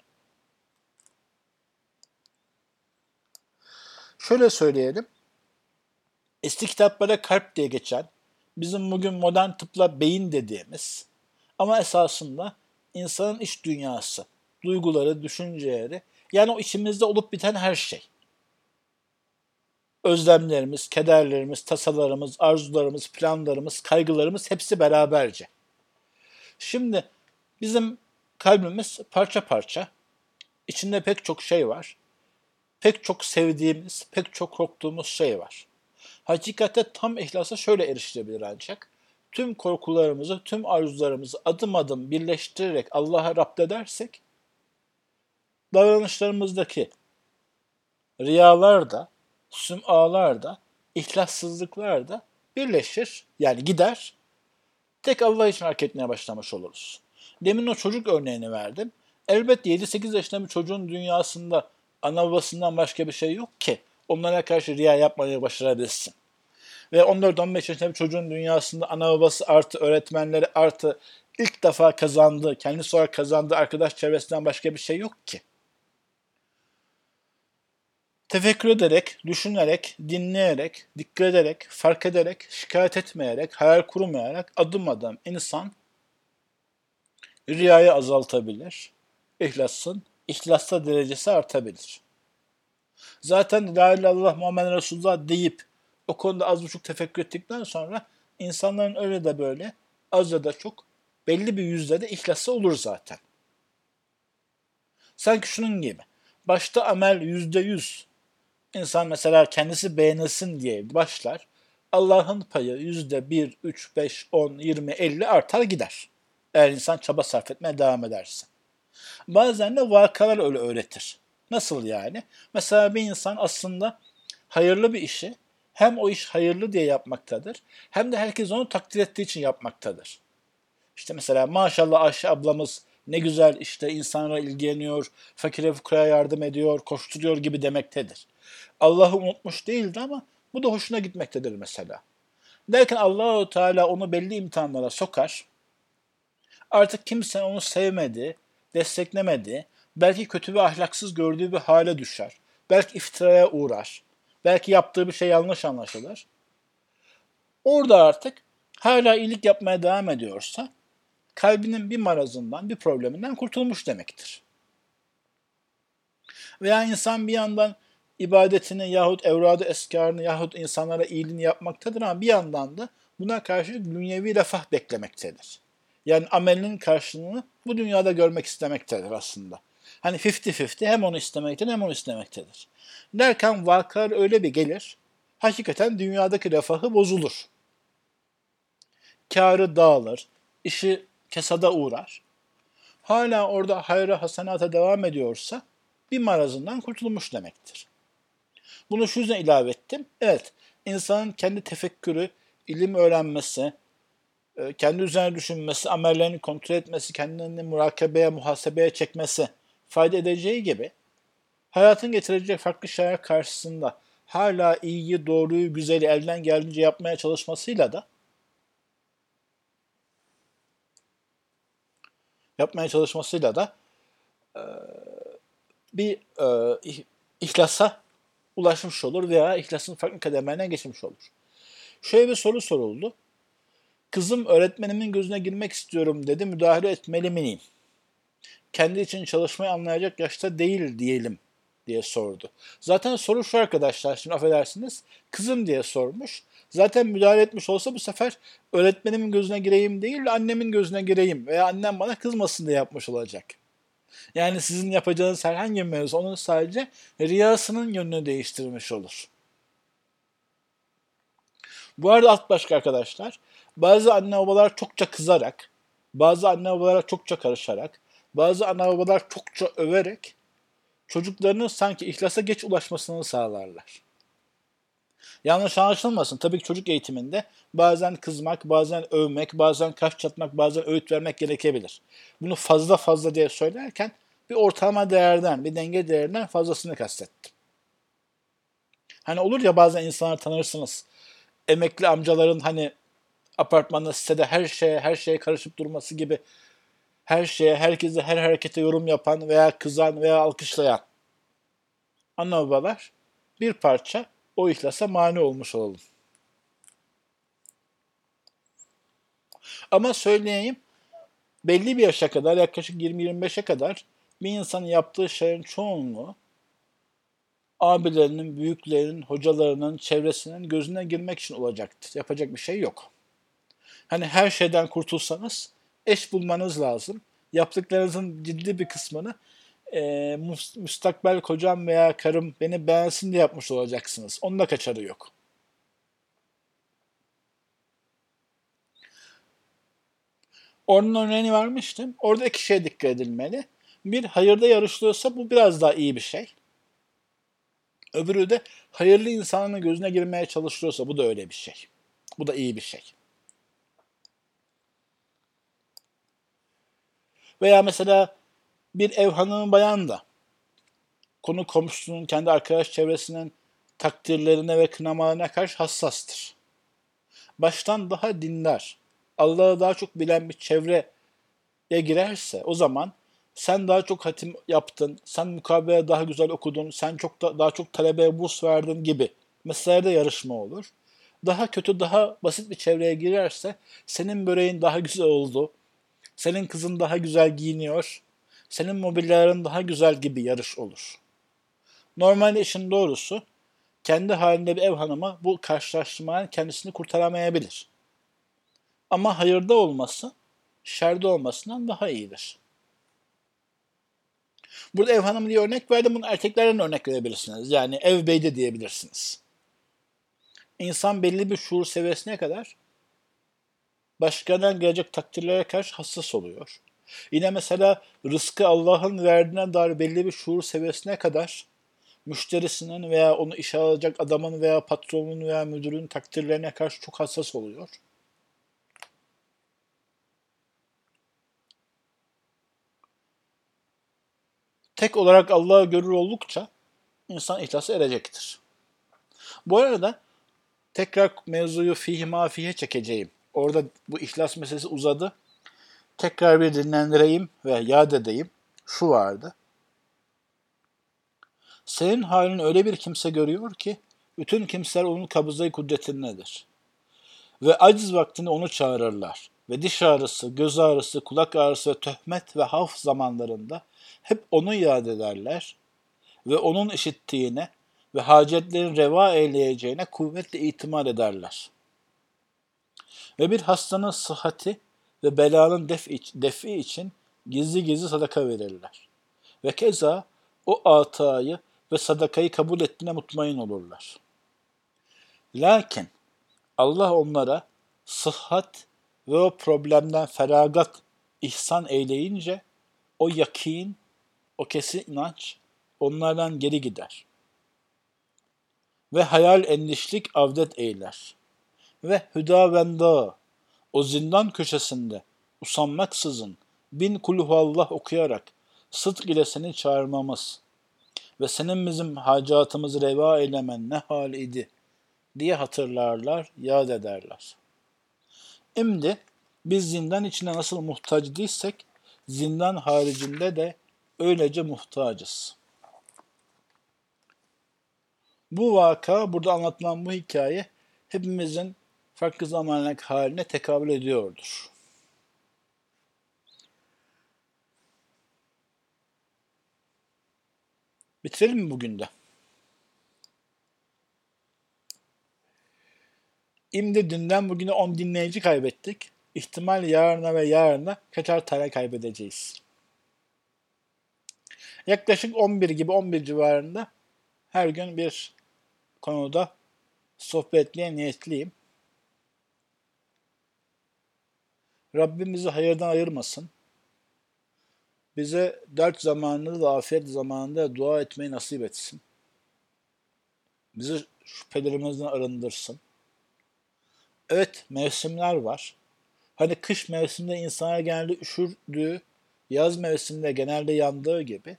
Şöyle söyleyelim. Eski kitaplara kalp diye geçen, bizim bugün modern tıpla beyin dediğimiz ama esasında insanın iç dünyası, duyguları, düşünceleri, yani o içimizde olup biten her şey. Özlemlerimiz, kederlerimiz, tasalarımız, arzularımız, planlarımız, kaygılarımız hepsi beraberce. Şimdi bizim kalbimiz parça parça. İçinde pek çok şey var. Pek çok sevdiğimiz, pek çok korktuğumuz şey var. Hakikate tam ihlasa şöyle erişilebilir ancak. Tüm korkularımızı, tüm arzularımızı adım adım birleştirerek Allah'a Rab edersek, davranışlarımızdaki riyalar da, sümalar da, ihlassızlıklar da birleşir. Yani gider. Tek Allah için hareket etmeye başlamış oluruz. Demin o çocuk örneğini verdim. Elbette 7-8 yaşında bir çocuğun dünyasında ana babasından başka bir şey yok ki onlara karşı riya yapmayı başarabilsin. Ve 14-15 yaşında bir çocuğun dünyasında ana babası artı öğretmenleri artı ilk defa kazandığı, kendisi olarak kazandığı arkadaş çevresinden başka bir şey yok ki. Tefekkür ederek, düşünerek, dinleyerek, dikkat ederek, fark ederek, şikayet etmeyerek, hayal kurmayarak adım adım insan riyayı azaltabilir. İhlasın, ihlasta derecesi artabilir. Zaten La ilahe Muhammed Resulullah deyip o konuda az buçuk tefekkür ettikten sonra insanların öyle de böyle az ya da çok belli bir yüzde ihlası olur zaten. Sanki şunun gibi. Başta amel yüzde yüz. İnsan mesela kendisi beğenilsin diye başlar. Allah'ın payı yüzde bir, üç, beş, on, yirmi, elli artar gider. Eğer insan çaba sarf etmeye devam ederse. Bazen de vakalar öyle öğretir. Nasıl yani? Mesela bir insan aslında hayırlı bir işi hem o iş hayırlı diye yapmaktadır hem de herkes onu takdir ettiği için yapmaktadır. İşte mesela maşallah Ayşe ablamız ne güzel işte insanlara ilgileniyor, fakire fukraya yardım ediyor, koşturuyor gibi demektedir. Allah'ı unutmuş değildi ama bu da hoşuna gitmektedir mesela. Derken Allahu Teala onu belli imtihanlara sokar. Artık kimse onu sevmedi, desteklemedi, belki kötü ve ahlaksız gördüğü bir hale düşer. Belki iftiraya uğrar. Belki yaptığı bir şey yanlış anlaşılır. Orada artık hala iyilik yapmaya devam ediyorsa kalbinin bir marazından, bir probleminden kurtulmuş demektir. Veya insan bir yandan ibadetini yahut evradı eskarını yahut insanlara iyiliğini yapmaktadır ama bir yandan da buna karşı dünyevi refah beklemektedir. Yani amelinin karşılığını bu dünyada görmek istemektedir aslında. Hani 50-50 hem onu istemektedir hem onu istemektedir. Derken vakar öyle bir gelir, hakikaten dünyadaki refahı bozulur. Karı dağılır, işi kesada uğrar. Hala orada hayra hasenata devam ediyorsa bir marazından kurtulmuş demektir. Bunu şu yüzden ilave ettim. Evet, insanın kendi tefekkürü, ilim öğrenmesi, e, kendi üzerine düşünmesi, amellerini kontrol etmesi, kendini murakabeye, muhasebeye çekmesi fayda edeceği gibi hayatın getirecek farklı şeyler karşısında hala iyiyi, doğruyu, güzeli elden geldiğince yapmaya çalışmasıyla da yapmaya çalışmasıyla da e, bir e, ihlasa ulaşmış olur veya ihlasın farklı kademelerine geçmiş olur. Şöyle bir soru soruldu. Kızım öğretmenimin gözüne girmek istiyorum dedi. Müdahale etmeli miyim? Kendi için çalışmayı anlayacak yaşta değil diyelim diye sordu. Zaten soru şu arkadaşlar şimdi affedersiniz. Kızım diye sormuş. Zaten müdahale etmiş olsa bu sefer öğretmenimin gözüne gireyim değil annemin gözüne gireyim veya annem bana kızmasın diye yapmış olacak. Yani sizin yapacağınız herhangi bir mevzu onun sadece riyasının yönünü değiştirmiş olur. Bu arada alt başka arkadaşlar bazı anne babalar çokça kızarak, bazı anne babalar çokça karışarak, bazı anne babalar çokça överek çocuklarının sanki ihlasa geç ulaşmasını sağlarlar. Yanlış anlaşılmasın. Tabii ki çocuk eğitiminde bazen kızmak, bazen övmek, bazen kaş çatmak, bazen öğüt vermek gerekebilir. Bunu fazla fazla diye söylerken bir ortalama değerden, bir denge değerinden fazlasını kastettim. Hani olur ya bazen insanlar tanırsınız. Emekli amcaların hani apartmanda sitede her şeye her şeye karışıp durması gibi her şeye, herkese, her harekete yorum yapan veya kızan veya alkışlayan ana babalar bir parça o ihlasa mani olmuş olalım. Ama söyleyeyim belli bir yaşa kadar yaklaşık 20-25'e kadar bir insanın yaptığı şeyin çoğunluğu abilerinin, büyüklerinin, hocalarının, çevresinin gözüne girmek için olacaktır. Yapacak bir şey yok. Hani her şeyden kurtulsanız eş bulmanız lazım. Yaptıklarınızın ciddi bir kısmını e, müstakbel kocam veya karım beni beğensin diye yapmış olacaksınız. Onun da kaçarı yok. Onun örneğini vermiştim. Orada iki şeye dikkat edilmeli. Bir, hayırda yarışılıyorsa bu biraz daha iyi bir şey. Öbürü de hayırlı insanın gözüne girmeye çalışıyorsa bu da öyle bir şey. Bu da iyi bir şey. Veya mesela bir ev hanımı bayan da konu komşusunun, kendi arkadaş çevresinin takdirlerine ve kınamalarına karşı hassastır. Baştan daha dinler, Allah'ı daha çok bilen bir çevreye girerse o zaman sen daha çok hatim yaptın, sen mukabele daha güzel okudun, sen çok da, daha çok talebeye burs verdin gibi meselelerde yarışma olur. Daha kötü, daha basit bir çevreye girerse senin böreğin daha güzel oldu, senin kızın daha güzel giyiniyor, senin mobilyaların daha güzel gibi yarış olur. Normalde işin doğrusu kendi halinde bir ev hanımı bu karşılaştırmanın kendisini kurtaramayabilir. Ama hayırda olması şerde olmasından daha iyidir. Burada ev hanımı diye örnek verdim. Bunu erkeklerden örnek verebilirsiniz. Yani ev beyde diyebilirsiniz. İnsan belli bir şuur seviyesine kadar başkalarından gelecek takdirlere karşı hassas oluyor. Yine mesela rızkı Allah'ın verdiğine dair belli bir şuur seviyesine kadar müşterisinin veya onu işe alacak adamın veya patronun veya müdürün takdirlerine karşı çok hassas oluyor. tek olarak Allah'ı görür oldukça insan ihlası erecektir. Bu arada tekrar mevzuyu fihi mafiye çekeceğim. Orada bu ihlas meselesi uzadı. Tekrar bir dinlendireyim ve yad edeyim. Şu vardı. Senin halin öyle bir kimse görüyor ki bütün kimseler onun kabızayı kudretindedir. Ve aciz vaktinde onu çağırırlar. Ve diş ağrısı, göz ağrısı, kulak ağrısı ve töhmet ve haf zamanlarında hep onu yad ederler ve onun işittiğine ve hacetlerin reva eyleyeceğine kuvvetle itimat ederler. Ve bir hastanın sıhhati ve belanın defi, için gizli gizli sadaka verirler. Ve keza o atayı ve sadakayı kabul ettiğine mutmain olurlar. Lakin Allah onlara sıhhat ve o problemden feragat ihsan eyleyince o yakin o kesin inanç onlardan geri gider. Ve hayal endişlik avdet eyler. Ve hüdavenda o zindan köşesinde usanmaksızın bin kulhuallah okuyarak sıdk ile seni çağırmamız ve senin bizim hacatımızı reva eylemen ne hal idi diye hatırlarlar, yad ederler. Şimdi biz zindan içine nasıl muhtaç değilsek zindan haricinde de öylece muhtacız. Bu vaka, burada anlatılan bu hikaye hepimizin farklı zamanlık haline tekabül ediyordur. Bitirelim mi bugün de? İmdi dünden bugüne 10 dinleyici kaybettik. İhtimal yarına ve yarına kaçar tane kaybedeceğiz. Yaklaşık 11 gibi 11 civarında her gün bir konuda sohbet etmeye niyetliyim. Rabbim bizi hayırdan ayırmasın. Bize dert zamanında da afiyet zamanında dua etmeyi nasip etsin. Bizi şüphelerimizden arındırsın. Evet mevsimler var. Hani kış mevsiminde insanlar genelde üşürdüğü, yaz mevsiminde genelde yandığı gibi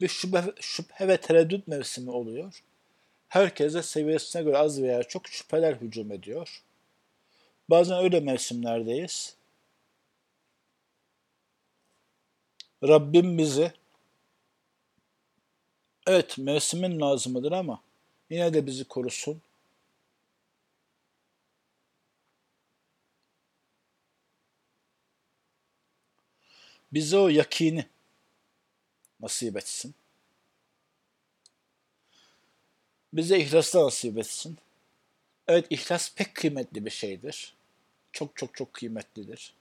bir şüphe, şüphe ve tereddüt mevsimi oluyor. Herkese seviyesine göre az veya çok şüpheler hücum ediyor. Bazen öyle mevsimlerdeyiz. Rabbim bizi evet mevsimin lazımıdır ama yine de bizi korusun. Bize o yakini nasip etsin. Bize ihlasla nasip etsin. Evet ihlas pek kıymetli bir şeydir. Çok çok çok kıymetlidir.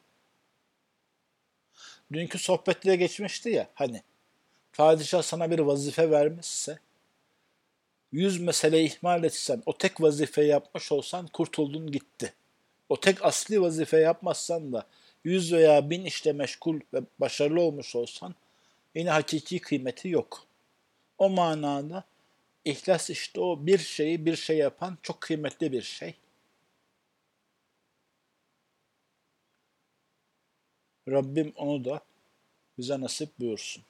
Dünkü sohbette geçmişti ya hani padişah sana bir vazife vermişse yüz mesele ihmal etsen o tek vazife yapmış olsan kurtuldun gitti. O tek asli vazife yapmazsan da yüz veya bin işte meşgul ve başarılı olmuş olsan yine hakiki kıymeti yok. O manada ihlas işte o bir şeyi bir şey yapan çok kıymetli bir şey. Rabbim onu da bize nasip buyursun.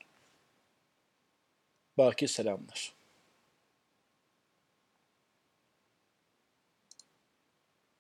Baki selamlar.